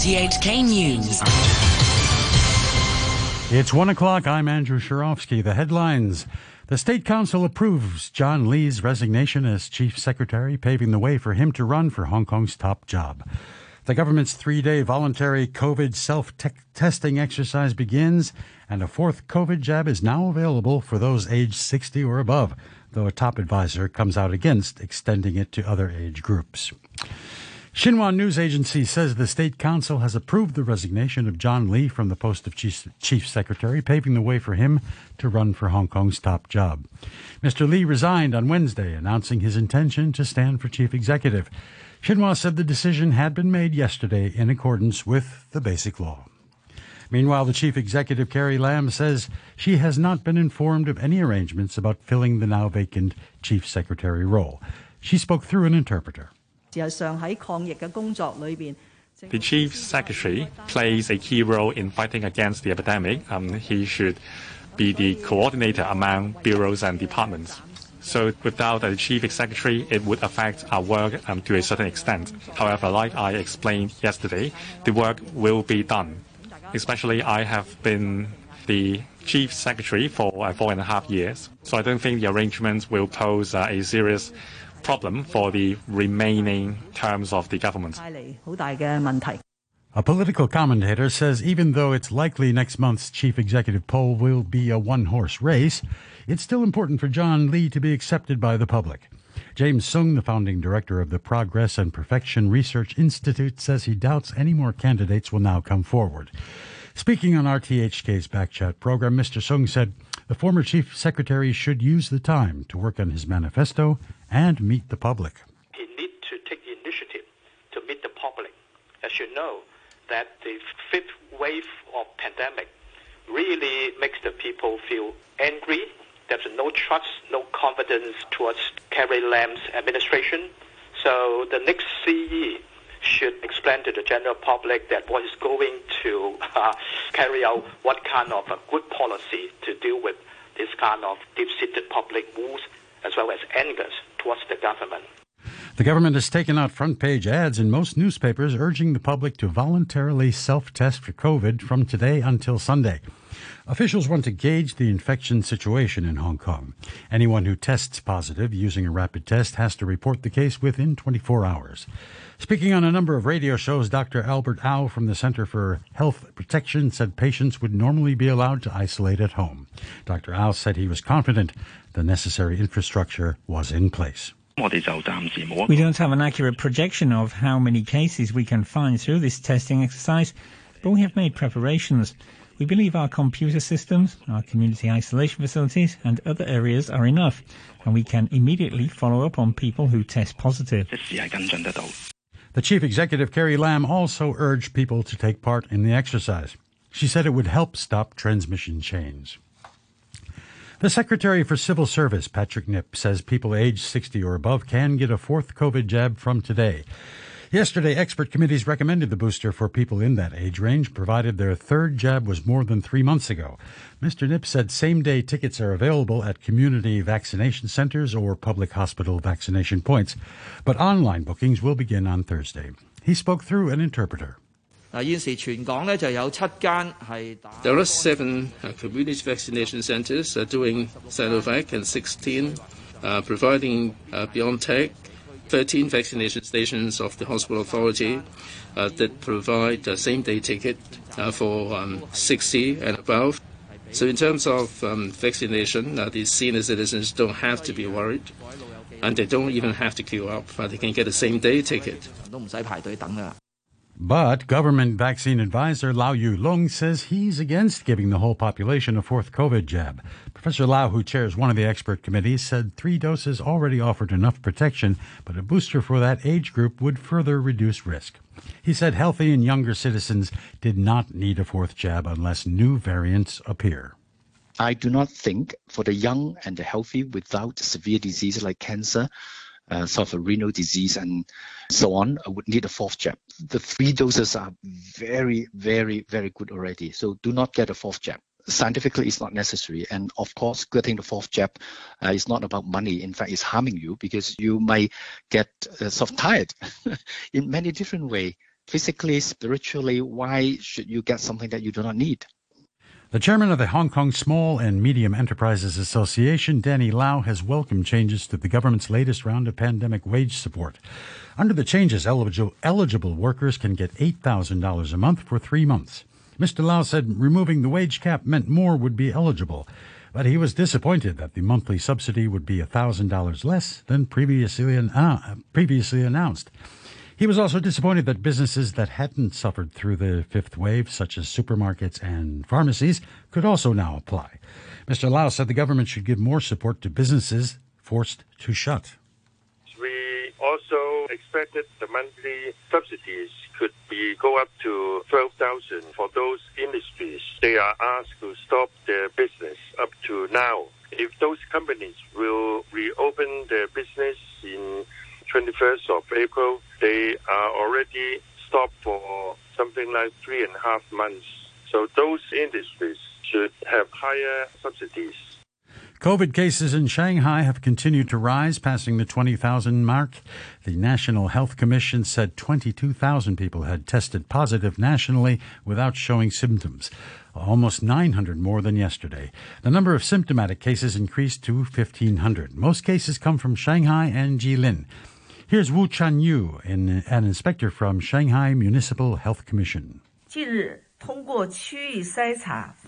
RTHK News. It's one o'clock. I'm Andrew Shirovsky. The headlines. The State Council approves John Lee's resignation as Chief Secretary, paving the way for him to run for Hong Kong's top job. The government's three day voluntary COVID self testing exercise begins, and a fourth COVID jab is now available for those aged 60 or above, though a top advisor comes out against extending it to other age groups. Xinhua News Agency says the State Council has approved the resignation of John Lee from the post of Chief, Chief Secretary, paving the way for him to run for Hong Kong's top job. Mr. Lee resigned on Wednesday, announcing his intention to stand for Chief Executive. Xinhua said the decision had been made yesterday in accordance with the Basic Law. Meanwhile, the chief executive, Carrie Lam, says she has not been informed of any arrangements about filling the now vacant chief secretary role. She spoke through an interpreter. The chief secretary plays a key role in fighting against the epidemic. He should be the coordinator among bureaus and departments. So without the chief secretary, it would affect our work um, to a certain extent. However, like I explained yesterday, the work will be done. Especially, I have been the chief secretary for uh, four and a half years, so I don't think the arrangements will pose uh, a serious problem for the remaining terms of the government. A political commentator says even though it's likely next month's chief executive poll will be a one horse race, it's still important for John Lee to be accepted by the public. James Sung, the founding director of the Progress and Perfection Research Institute, says he doubts any more candidates will now come forward. Speaking on RTHK's Backchat program, Mr. Sung said the former chief secretary should use the time to work on his manifesto and meet the public. He needs to take the initiative to meet the public. As you know, that the fifth wave of pandemic really makes the people feel angry. There's no trust, no confidence towards Carrie Lam's administration. So the next CE should explain to the general public that what is going to uh, carry out what kind of a good policy to deal with this kind of deep-seated public woes as well as anger towards the government. The government has taken out front page ads in most newspapers urging the public to voluntarily self test for COVID from today until Sunday. Officials want to gauge the infection situation in Hong Kong. Anyone who tests positive using a rapid test has to report the case within 24 hours. Speaking on a number of radio shows, Dr. Albert Au from the Center for Health Protection said patients would normally be allowed to isolate at home. Dr. Au said he was confident the necessary infrastructure was in place. We don't have an accurate projection of how many cases we can find through this testing exercise, but we have made preparations. We believe our computer systems, our community isolation facilities, and other areas are enough, and we can immediately follow up on people who test positive. The chief executive, Carrie Lam, also urged people to take part in the exercise. She said it would help stop transmission chains. The Secretary for Civil Service, Patrick Nip, says people aged 60 or above can get a fourth COVID jab from today. Yesterday, expert committees recommended the booster for people in that age range, provided their third jab was more than three months ago. Mr. Nip said same day tickets are available at community vaccination centers or public hospital vaccination points, but online bookings will begin on Thursday. He spoke through an interpreter. There are seven uh, community vaccination centres uh, doing Sinovac and 16 uh, providing uh, BioNTech, 13 vaccination stations of the hospital authority uh, that provide a same day ticket uh, for um, 60 and above. So, in terms of um, vaccination, the senior citizens don't have to be worried and they don't even have to queue up. they can get a same day ticket. But government vaccine advisor Lau Yu Lung says he's against giving the whole population a fourth COVID jab. Professor Lau, who chairs one of the expert committees, said three doses already offered enough protection, but a booster for that age group would further reduce risk. He said healthy and younger citizens did not need a fourth jab unless new variants appear. I do not think for the young and the healthy without severe disease like cancer, uh, sort of renal disease and so on would need a fourth jab. The three doses are very, very, very good already. So do not get a fourth jab. Scientifically, it's not necessary. And of course, getting the fourth jab uh, is not about money. In fact, it's harming you because you might get uh, sort of tired in many different ways physically, spiritually, why should you get something that you do not need? The chairman of the Hong Kong Small and Medium Enterprises Association, Danny Lau, has welcomed changes to the government's latest round of pandemic wage support. Under the changes, eligible, eligible workers can get $8,000 a month for three months. Mr. Lau said removing the wage cap meant more would be eligible, but he was disappointed that the monthly subsidy would be $1,000 less than previously, uh, previously announced. He was also disappointed that businesses that hadn't suffered through the fifth wave, such as supermarkets and pharmacies, could also now apply. Mr. Lau said the government should give more support to businesses forced to shut. We also expected the monthly subsidies could be go up to 12,000 for those industries. They are asked to stop their business up to now. If those companies will reopen their business in 21st of April, they are already stopped for something like three and a half months. So those industries should have higher subsidies. COVID cases in Shanghai have continued to rise, passing the 20,000 mark. The National Health Commission said 22,000 people had tested positive nationally without showing symptoms, almost 900 more than yesterday. The number of symptomatic cases increased to 1,500. Most cases come from Shanghai and Jilin. Here's Wu Chanyu, an inspector from Shanghai Municipal Health Commission.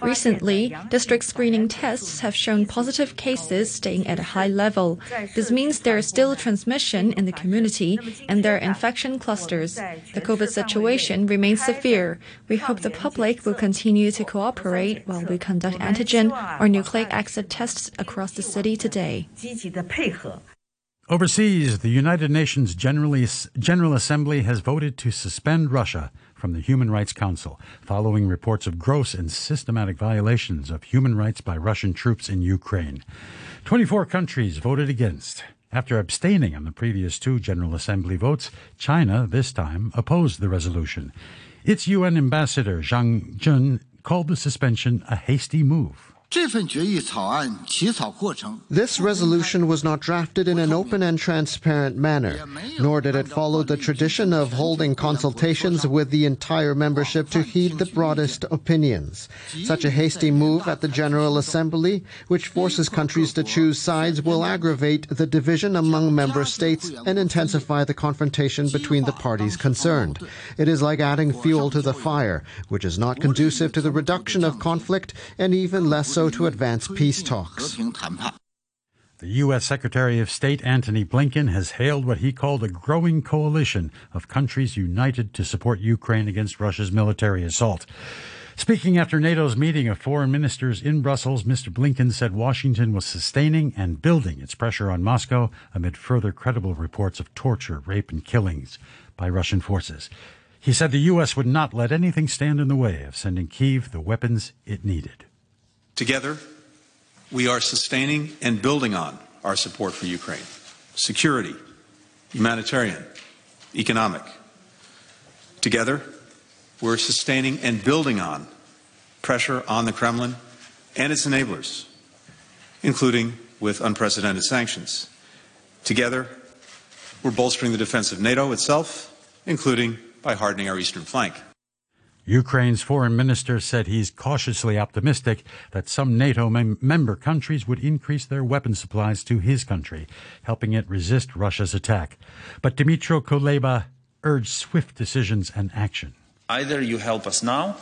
Recently, district screening tests have shown positive cases staying at a high level. This means there is still transmission in the community and there are infection clusters. The COVID situation remains severe. We hope the public will continue to cooperate while we conduct antigen or nucleic acid tests across the city today. Overseas, the United Nations General Assembly has voted to suspend Russia from the Human Rights Council following reports of gross and systematic violations of human rights by Russian troops in Ukraine. 24 countries voted against. After abstaining on the previous two General Assembly votes, China, this time, opposed the resolution. Its UN ambassador, Zhang Jun, called the suspension a hasty move. This resolution was not drafted in an open and transparent manner, nor did it follow the tradition of holding consultations with the entire membership to heed the broadest opinions. Such a hasty move at the General Assembly, which forces countries to choose sides, will aggravate the division among member states and intensify the confrontation between the parties concerned. It is like adding fuel to the fire, which is not conducive to the reduction of conflict and even less so to advance peace talks. The U.S. Secretary of State Antony Blinken has hailed what he called a growing coalition of countries united to support Ukraine against Russia's military assault. Speaking after NATO's meeting of foreign ministers in Brussels, Mr. Blinken said Washington was sustaining and building its pressure on Moscow amid further credible reports of torture, rape, and killings by Russian forces. He said the U.S. would not let anything stand in the way of sending Kiev the weapons it needed. Together, we are sustaining and building on our support for Ukraine security, humanitarian, economic. Together, we're sustaining and building on pressure on the Kremlin and its enablers, including with unprecedented sanctions. Together, we're bolstering the defense of NATO itself, including by hardening our eastern flank. Ukraine's foreign minister said he's cautiously optimistic that some NATO mem- member countries would increase their weapon supplies to his country, helping it resist Russia's attack. But Dmytro Kuleba urged swift decisions and action. Either you help us now,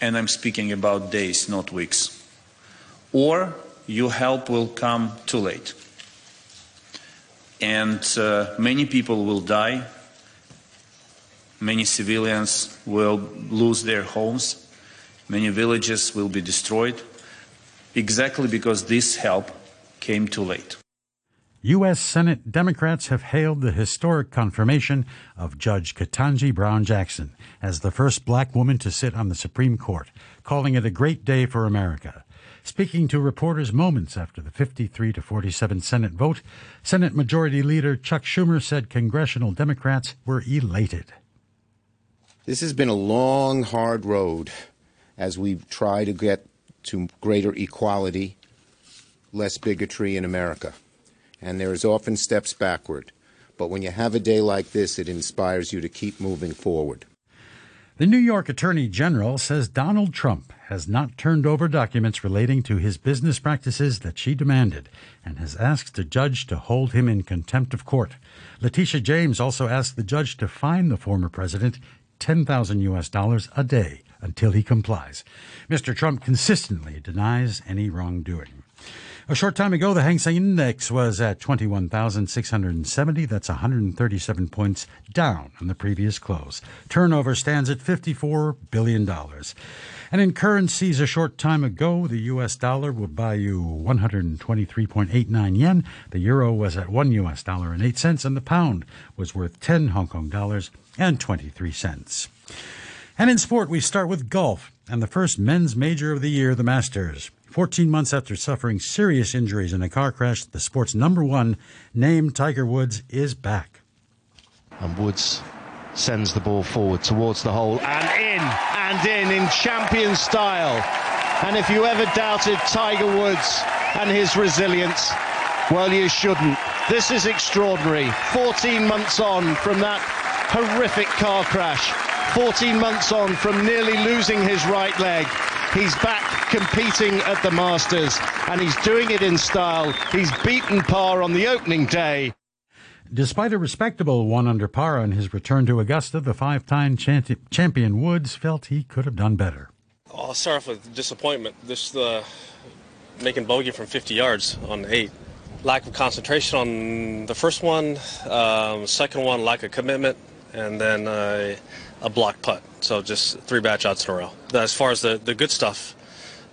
and I'm speaking about days, not weeks, or your help will come too late. And uh, many people will die Many civilians will lose their homes. Many villages will be destroyed exactly because this help came too late. U.S. Senate Democrats have hailed the historic confirmation of Judge Ketanji Brown Jackson as the first black woman to sit on the Supreme Court, calling it a great day for America. Speaking to reporters moments after the 53 to 47 Senate vote, Senate Majority Leader Chuck Schumer said congressional Democrats were elated. This has been a long, hard road as we try to get to greater equality, less bigotry in America. And there is often steps backward. But when you have a day like this, it inspires you to keep moving forward. The New York Attorney General says Donald Trump has not turned over documents relating to his business practices that she demanded and has asked a judge to hold him in contempt of court. Letitia James also asked the judge to fine the former president 10,000 US dollars a day until he complies. Mr. Trump consistently denies any wrongdoing. A short time ago, the Hang Seng Index was at 21,670. That's 137 points down on the previous close. Turnover stands at $54 billion. And in currencies, a short time ago, the US dollar would buy you 123.89 yen. The euro was at 1 US dollar and 8 cents, and the pound was worth 10 Hong Kong dollars and 23 cents. And in sport, we start with golf and the first men's major of the year, the Masters. 14 months after suffering serious injuries in a car crash, the sport's number one named Tiger Woods is back. And Woods sends the ball forward towards the hole and in and in in champion style. And if you ever doubted Tiger Woods and his resilience, well, you shouldn't. This is extraordinary. 14 months on from that horrific car crash, 14 months on from nearly losing his right leg. He's back competing at the Masters, and he's doing it in style. He's beaten par on the opening day. Despite a respectable one under par on his return to Augusta, the five time champion Woods felt he could have done better. I'll start off with disappointment. This uh, making bogey from 50 yards on eight. Lack of concentration on the first one, um, second one, lack of commitment, and then uh, a block putt. So just three bad shots in a row. As far as the, the good stuff,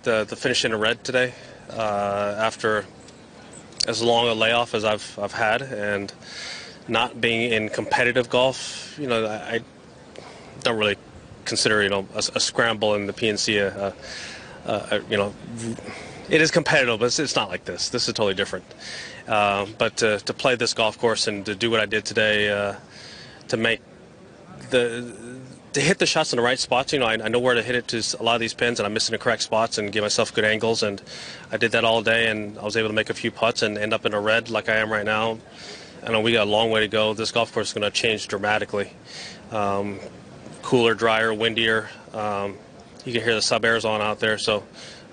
the, the finish in a red today, uh, after as long a layoff as I've, I've had and not being in competitive golf, you know, I, I don't really consider, you know, a, a scramble in the PNC, a, a, a, you know, it is competitive, but it's, it's, not like this. This is totally different. Uh, but to, to, play this golf course and to do what I did today, uh, to make the to hit the shots in the right spots. You know, I, I, know where to hit it to a lot of these pins, and I'm missing the correct spots and give myself good angles. And I did that all day, and I was able to make a few putts and end up in a red like I am right now. I know we got a long way to go. This golf course is going to change dramatically. Um, cooler, drier, windier. Um, you can hear the SubAir's on out there. So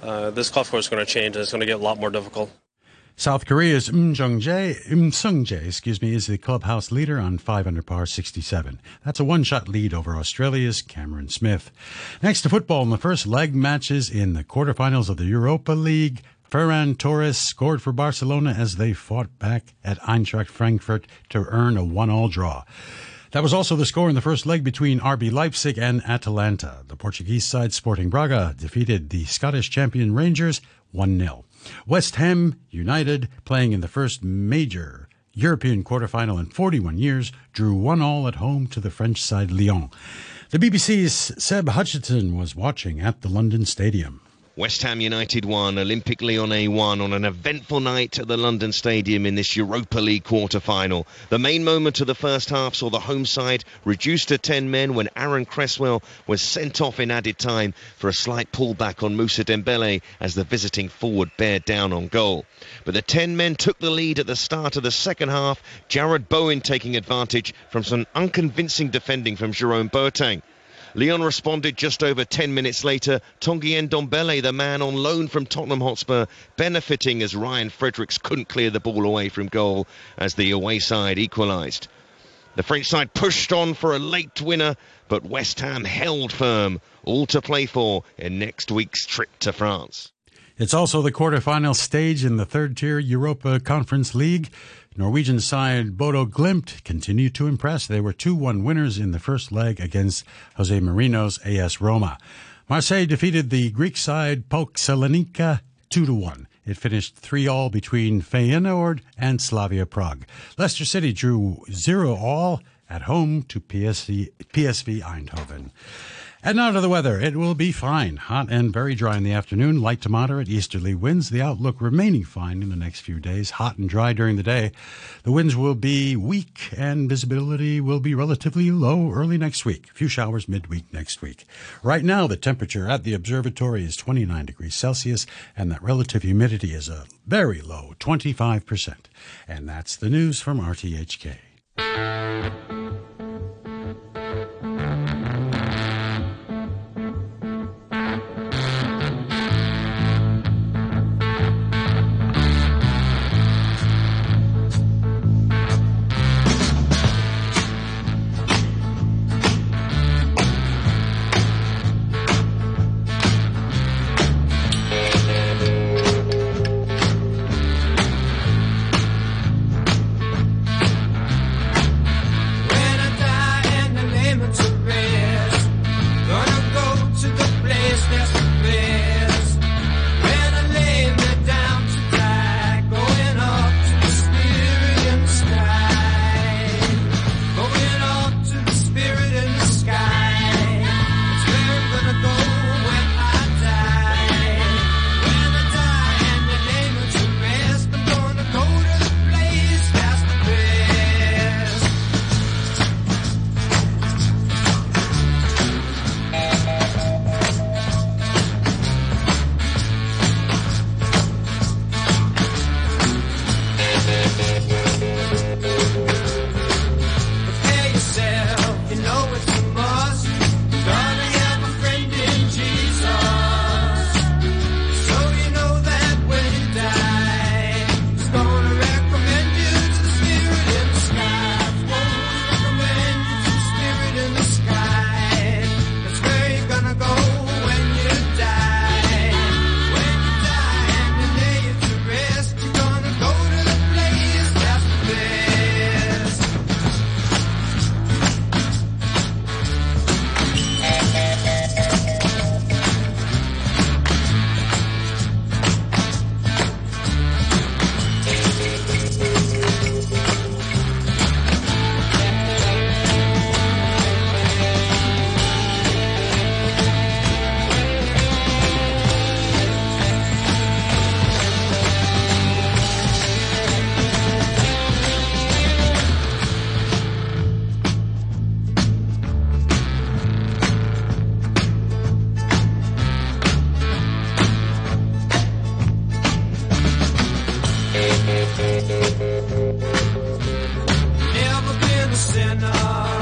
uh, this golf course is going to change, and it's going to get a lot more difficult. South Korea's Im Jung-jae, Im Sung-jae, excuse me, is the clubhouse leader on 5 under par 67. That's a one-shot lead over Australia's Cameron Smith. Next to football in the first leg matches in the quarterfinals of the Europa League, Ferran Torres scored for Barcelona as they fought back at Eintracht Frankfurt to earn a one-all draw. That was also the score in the first leg between RB Leipzig and Atalanta. The Portuguese side Sporting Braga defeated the Scottish champion Rangers 1-0. West Ham United, playing in the first major European quarterfinal in 41 years, drew one all at home to the French side Lyon. The BBC's Seb Hutchinson was watching at the London Stadium. West Ham United won, Olympique Lyonnais 1 on an eventful night at the London Stadium in this Europa League quarter-final. The main moment of the first half saw the home side reduced to 10 men when Aaron Cresswell was sent off in added time for a slight pullback on Moussa Dembele as the visiting forward bared down on goal. But the 10 men took the lead at the start of the second half, Jarrod Bowen taking advantage from some unconvincing defending from Jerome Boateng. Lyon responded just over 10 minutes later. Tanguy Ndombele, the man on loan from Tottenham Hotspur, benefiting as Ryan Fredericks couldn't clear the ball away from goal as the away side equalised. The French side pushed on for a late winner, but West Ham held firm, all to play for in next week's trip to France. It's also the quarterfinal stage in the third tier Europa Conference League. Norwegian side Bodo Glimt continued to impress. They were 2 1 winners in the first leg against Jose Mourinho's AS Roma. Marseille defeated the Greek side PAOK Salonika 2 1. It finished 3 all between Feyenoord and Slavia Prague. Leicester City drew 0 all at home to PSV, PSV Eindhoven. And now to the weather. It will be fine. Hot and very dry in the afternoon. Light to moderate easterly winds. The outlook remaining fine in the next few days. Hot and dry during the day. The winds will be weak and visibility will be relatively low early next week. A few showers midweek next week. Right now, the temperature at the observatory is 29 degrees Celsius and that relative humidity is a very low 25%. And that's the news from RTHK. Afternoon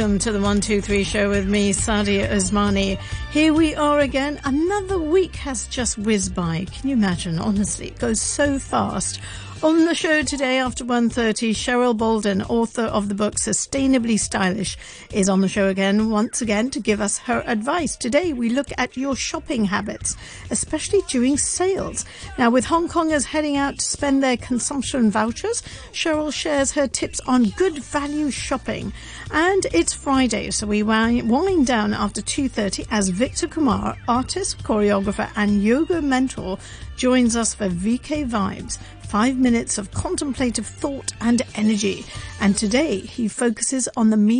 welcome to the 123 show with me, Sadia Osmani. Here we are again. Another week has just whizzed by. Can you imagine? Honestly, it goes so fast. On the show today after 1.30, Cheryl Bolden, author of the book Sustainably Stylish, is on the show again, once again, to give us her advice. Today we look at your shopping habits, especially during sales. Now, with Hong Kongers heading out to spend their consumption vouchers, Cheryl shares her tips on good value shopping. And it's Friday, so we wind down after 2.30 as Victor Kumar, artist, choreographer and yoga mentor, joins us for VK Vibes five minutes of contemplative thought and energy. And today he focuses on the meaning